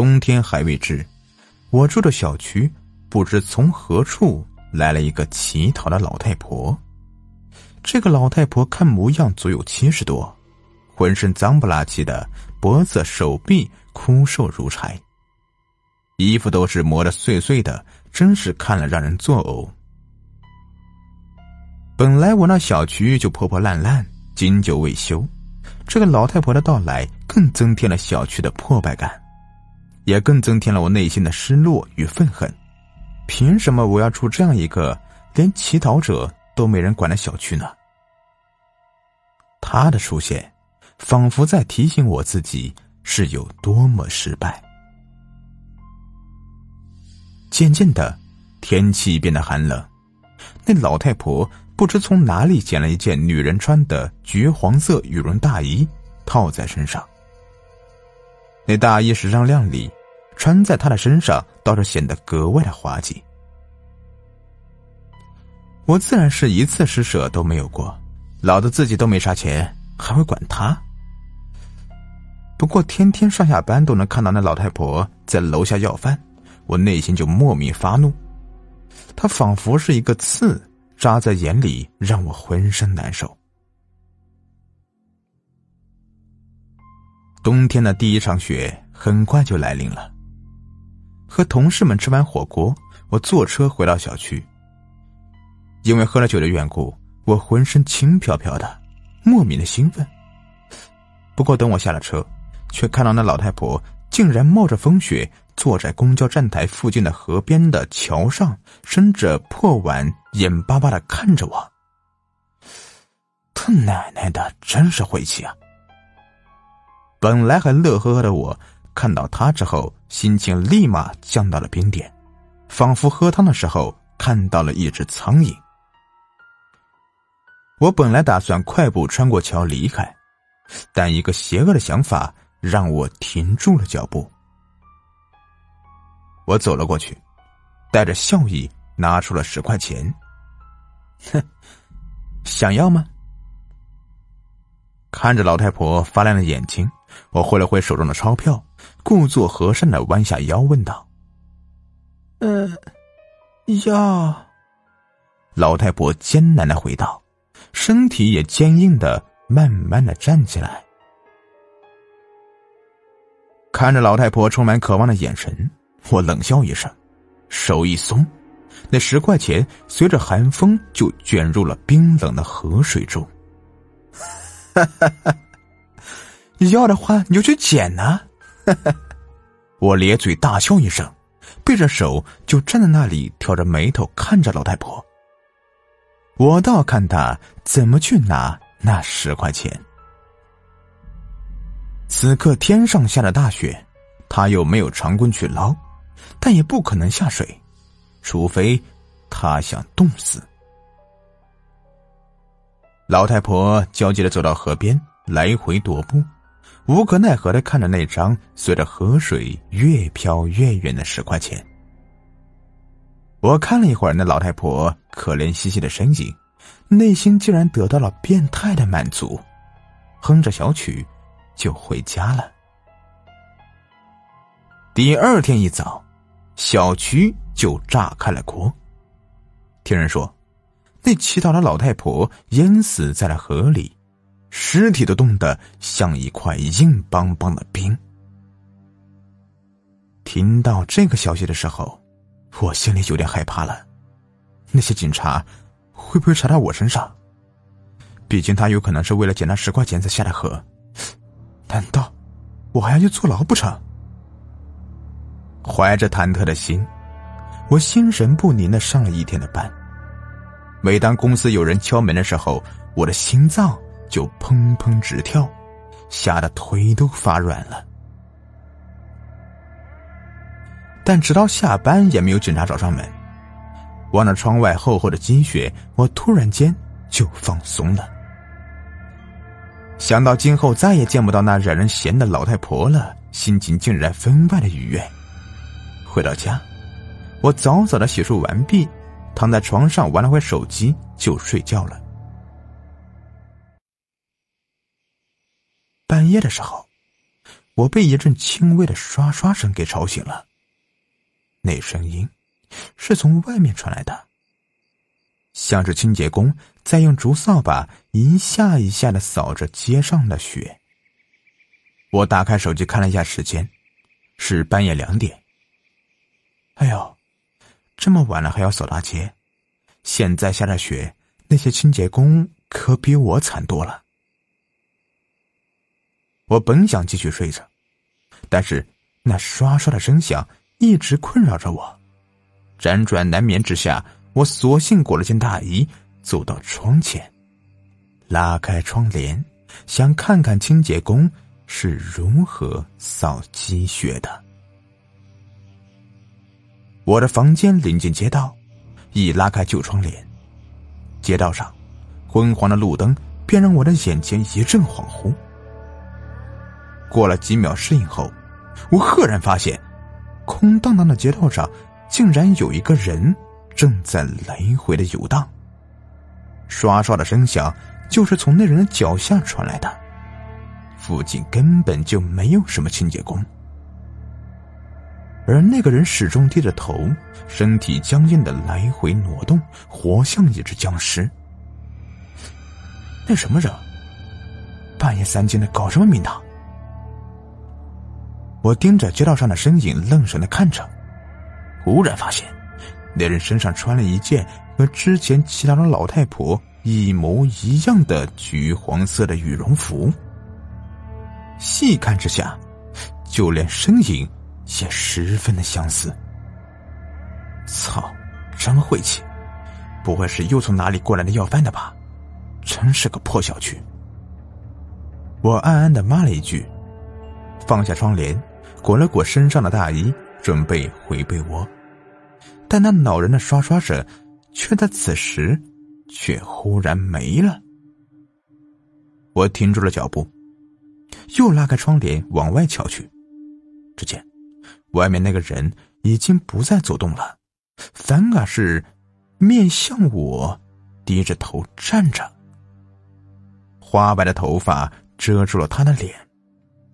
冬天还未至，我住的小区不知从何处来了一个乞讨的老太婆。这个老太婆看模样足有七十多，浑身脏不拉几的，脖子、手臂枯瘦如柴，衣服都是磨得碎碎的，真是看了让人作呕。本来我那小区就破破烂烂，经久未修，这个老太婆的到来更增添了小区的破败感。也更增添了我内心的失落与愤恨。凭什么我要住这样一个连乞讨者都没人管的小区呢？他的出现，仿佛在提醒我自己是有多么失败。渐渐的，天气变得寒冷，那老太婆不知从哪里捡了一件女人穿的橘黄色羽绒大衣，套在身上。那大衣时尚靓丽，穿在他的身上倒是显得格外的滑稽。我自然是一次施舍都没有过，老子自己都没啥钱，还会管他？不过天天上下班都能看到那老太婆在楼下要饭，我内心就莫名发怒。她仿佛是一个刺扎在眼里，让我浑身难受。冬天的第一场雪很快就来临了。和同事们吃完火锅，我坐车回到小区。因为喝了酒的缘故，我浑身轻飘飘的，莫名的兴奋。不过等我下了车，却看到那老太婆竟然冒着风雪坐在公交站台附近的河边的桥上，伸着破碗，眼巴巴的看着我。他奶奶的，真是晦气啊！本来还乐呵呵的我，看到他之后，心情立马降到了冰点，仿佛喝汤的时候看到了一只苍蝇。我本来打算快步穿过桥离开，但一个邪恶的想法让我停住了脚步。我走了过去，带着笑意拿出了十块钱。哼，想要吗？看着老太婆发亮的眼睛。我挥了挥手中的钞票，故作和善的弯下腰问道：“呃，要？”老太婆艰难的回道，身体也坚硬的慢慢的站起来。看着老太婆充满渴望的眼神，我冷笑一声，手一松，那十块钱随着寒风就卷入了冰冷的河水中。哈哈哈。要的话，你就去捡呐！我咧嘴大笑一声，背着手就站在那里，挑着眉头看着老太婆。我倒看他怎么去拿那十块钱。此刻天上下着大雪，他又没有长棍去捞，但也不可能下水，除非他想冻死。老太婆焦急的走到河边，来回踱步。无可奈何的看着那张随着河水越飘越远的十块钱，我看了一会儿那老太婆可怜兮兮的身影，内心竟然得到了变态的满足，哼着小曲就回家了。第二天一早，小区就炸开了锅。听人说，那乞讨的老太婆淹死在了河里。尸体都冻得像一块硬邦邦的冰。听到这个消息的时候，我心里有点害怕了。那些警察会不会查到我身上？毕竟他有可能是为了捡那十块钱才下的河。难道我还要去坐牢不成？怀着忐忑的心，我心神不宁的上了一天的班。每当公司有人敲门的时候，我的心脏。就砰砰直跳，吓得腿都发软了。但直到下班也没有警察找上门。望着窗外厚厚的积雪，我突然间就放松了。想到今后再也见不到那惹人嫌的老太婆了，心情竟然分外的愉悦。回到家，我早早的洗漱完毕，躺在床上玩了会手机，就睡觉了。半夜的时候，我被一阵轻微的刷刷声给吵醒了。那声音是从外面传来的，像是清洁工在用竹扫把一下一下的扫着街上的雪。我打开手机看了一下时间，是半夜两点。哎呦，这么晚了还要扫大街，现在下着雪，那些清洁工可比我惨多了。我本想继续睡着，但是那刷刷的声响一直困扰着我。辗转难眠之下，我索性裹了件大衣，走到窗前，拉开窗帘，想看看清洁工是如何扫积雪的。我的房间临近街道，一拉开旧窗帘，街道上昏黄的路灯便让我的眼前一阵恍惚。过了几秒适应后，我赫然发现，空荡荡的街道上竟然有一个人正在来回的游荡。刷刷的声响就是从那人的脚下传来的，附近根本就没有什么清洁工，而那个人始终低着头，身体僵硬的来回挪动，活像一只僵尸。那什么人？半夜三更的搞什么名堂？我盯着街道上的身影，愣神的看着，忽然发现，那人身上穿了一件和之前其他的老太婆一模一样的橘黄色的羽绒服。细看之下，就连身影也十分的相似。操，真晦气！不会是又从哪里过来的要饭的吧？真是个破小区！我暗暗的骂了一句，放下窗帘。裹了裹身上的大衣，准备回被窝，但那恼人的刷刷声，却在此时，却忽然没了。我停住了脚步，又拉开窗帘往外瞧去，只见外面那个人已经不再走动了，反而是面向我，低着头站着，花白的头发遮住了他的脸。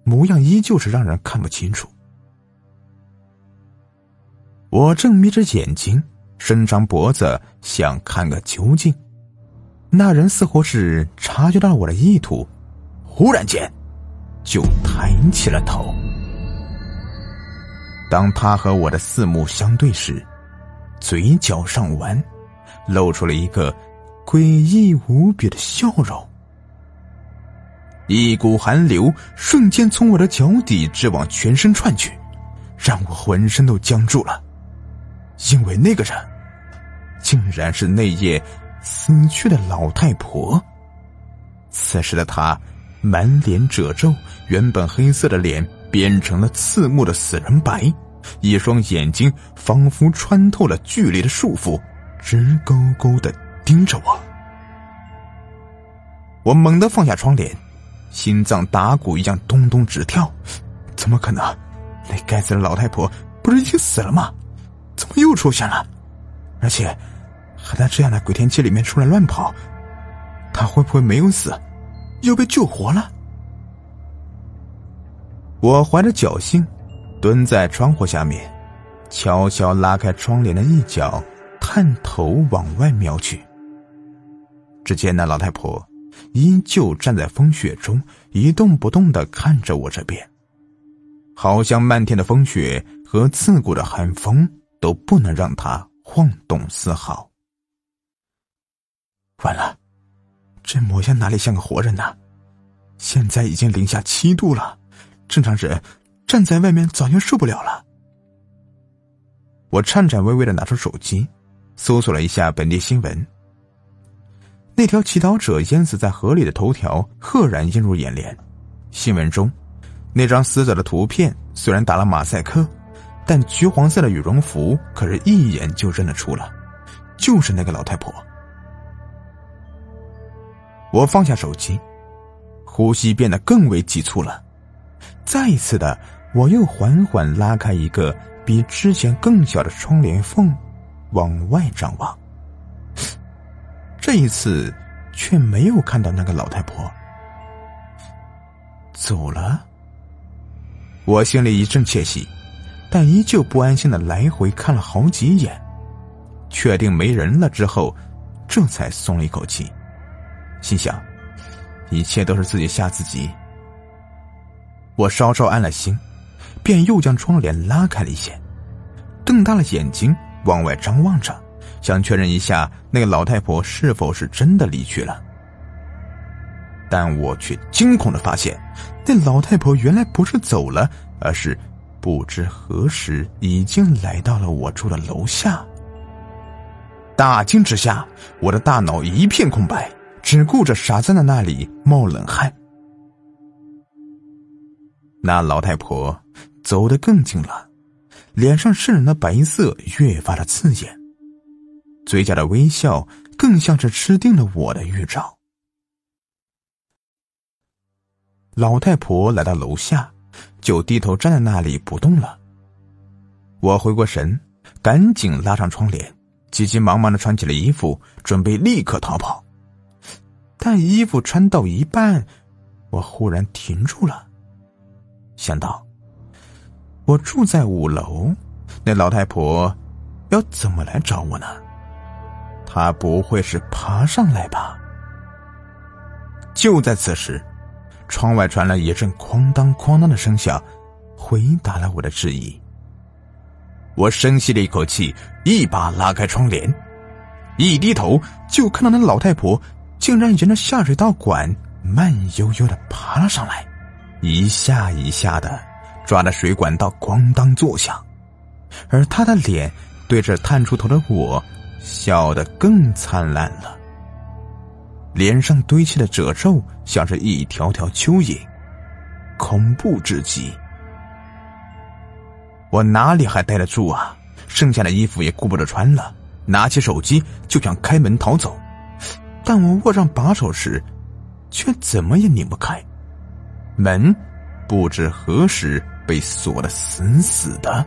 模样依旧是让人看不清楚。我正眯着眼睛，伸长脖子想看个究竟。那人似乎是察觉到我的意图，忽然间就抬起了头。当他和我的四目相对时，嘴角上弯，露出了一个诡异无比的笑容。一股寒流瞬间从我的脚底直往全身窜去，让我浑身都僵住了。因为那个人，竟然是那夜死去的老太婆。此时的她，满脸褶皱，原本黑色的脸变成了刺目的死人白，一双眼睛仿佛穿透了距离的束缚，直勾勾的盯着我。我猛地放下窗帘。心脏打鼓一样咚咚直跳，怎么可能？那该死的老太婆不是已经死了吗？怎么又出现了？而且还在这样的鬼天气里面出来乱跑，她会不会没有死，又被救活了？我怀着侥幸，蹲在窗户下面，悄悄拉开窗帘的一角，探头往外瞄去。只见那老太婆。依旧站在风雪中，一动不动的看着我这边，好像漫天的风雪和刺骨的寒风都不能让他晃动丝毫。完了，这模样哪里像个活人呢？现在已经零下七度了，正常人站在外面早就受不了了。我颤颤巍巍的拿出手机，搜索了一下本地新闻。那条乞讨者淹死在河里的头条赫然映入眼帘。新闻中，那张死者的图片虽然打了马赛克，但橘黄色的羽绒服可是一眼就认得出了，就是那个老太婆。我放下手机，呼吸变得更为急促了。再一次的，我又缓缓拉开一个比之前更小的窗帘缝，往外张望。这一次，却没有看到那个老太婆走了。我心里一阵窃喜，但依旧不安心的来回看了好几眼，确定没人了之后，这才松了一口气，心想，一切都是自己吓自己。我稍稍安了心，便又将窗帘拉开了一些，瞪大了眼睛往外张望着，想确认一下那个老太婆是否是真的离去了。但我却惊恐的发现，那老太婆原来不是走了，而是不知何时已经来到了我住的楼下。大惊之下，我的大脑一片空白，只顾着傻站在那里冒冷汗。那老太婆走得更近了，脸上渗人的白色越发的刺眼，嘴角的微笑更像是吃定了我的预兆。老太婆来到楼下，就低头站在那里不动了。我回过神，赶紧拉上窗帘，急急忙忙的穿起了衣服，准备立刻逃跑。但衣服穿到一半，我忽然停住了，想到我住在五楼，那老太婆要怎么来找我呢？他不会是爬上来吧？就在此时。窗外传来一阵哐当哐当的声响，回答了我的质疑。我深吸了一口气，一把拉开窗帘，一低头就看到那老太婆竟然沿着下水道管慢悠悠的爬了上来，一下一下的抓着水管道哐当作响，而她的脸对着探出头的我，笑得更灿烂了。脸上堆砌的褶皱像是一条条蚯蚓，恐怖至极。我哪里还待得住啊？剩下的衣服也顾不得穿了，拿起手机就想开门逃走，但我握上把手时，却怎么也拧不开，门不知何时被锁得死死的。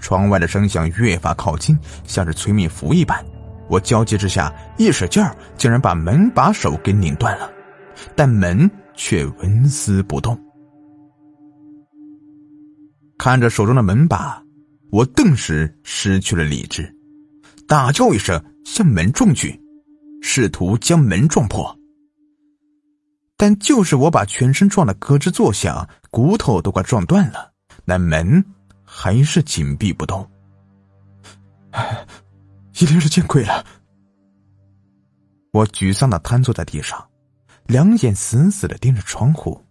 窗外的声响越发靠近，像是催命符一般。我焦急之下一使劲儿，竟然把门把手给拧断了，但门却纹丝不动。看着手中的门把，我顿时失去了理智，大叫一声向门撞去，试图将门撞破。但就是我把全身撞得咯吱作响，骨头都快撞断了，那门还是紧闭不动。一定是见鬼了！我沮丧的瘫坐在地上，两眼死死的盯着窗户。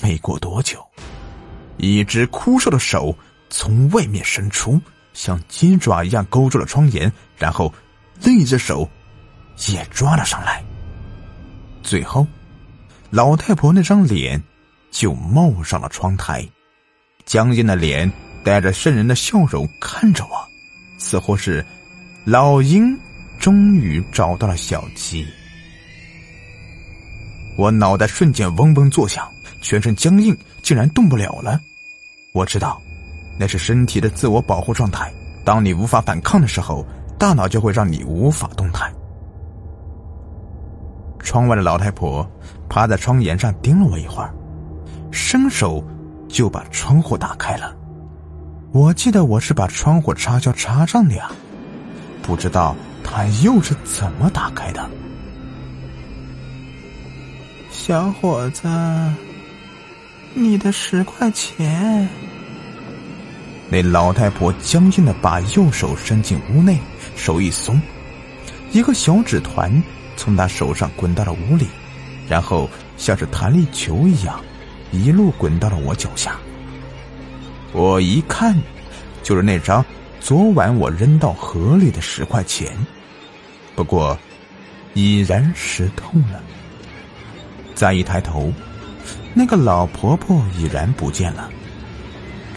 没过多久，一只枯瘦的手从外面伸出，像鸡爪一样勾住了窗沿，然后另一只手也抓了上来。最后，老太婆那张脸就冒上了窗台，僵硬的脸带着渗人的笑容看着我，似乎是。老鹰终于找到了小鸡，我脑袋瞬间嗡嗡作响，全身僵硬，竟然动不了了。我知道，那是身体的自我保护状态。当你无法反抗的时候，大脑就会让你无法动弹。窗外的老太婆趴在窗沿上盯了我一会儿，伸手就把窗户打开了。我记得我是把窗户插销插上的呀。不知道他又是怎么打开的，小伙子，你的十块钱。那老太婆僵硬的把右手伸进屋内，手一松，一个小纸团从她手上滚到了屋里，然后像是弹力球一样，一路滚到了我脚下。我一看，就是那张。昨晚我扔到河里的十块钱，不过已然湿透了。再一抬头，那个老婆婆已然不见了，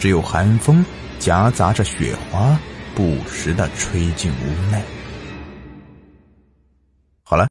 只有寒风夹杂着雪花，不时的吹进屋内。